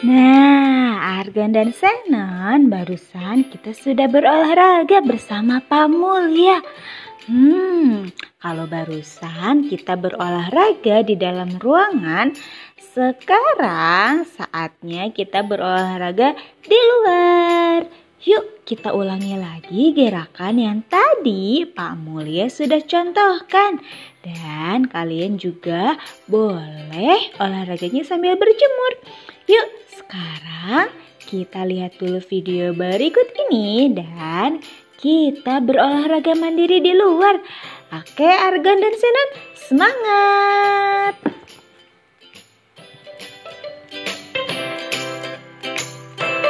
Nah, Argan dan Senon barusan kita sudah berolahraga bersama Pamul ya. Hmm, kalau barusan kita berolahraga di dalam ruangan, sekarang saatnya kita berolahraga di luar. Yuk kita ulangi lagi gerakan yang tadi Pak Mulia sudah contohkan. Dan kalian juga boleh olahraganya sambil berjemur. Yuk kita lihat dulu video berikut ini dan kita berolahraga mandiri di luar. Oke Argan dan Senan semangat!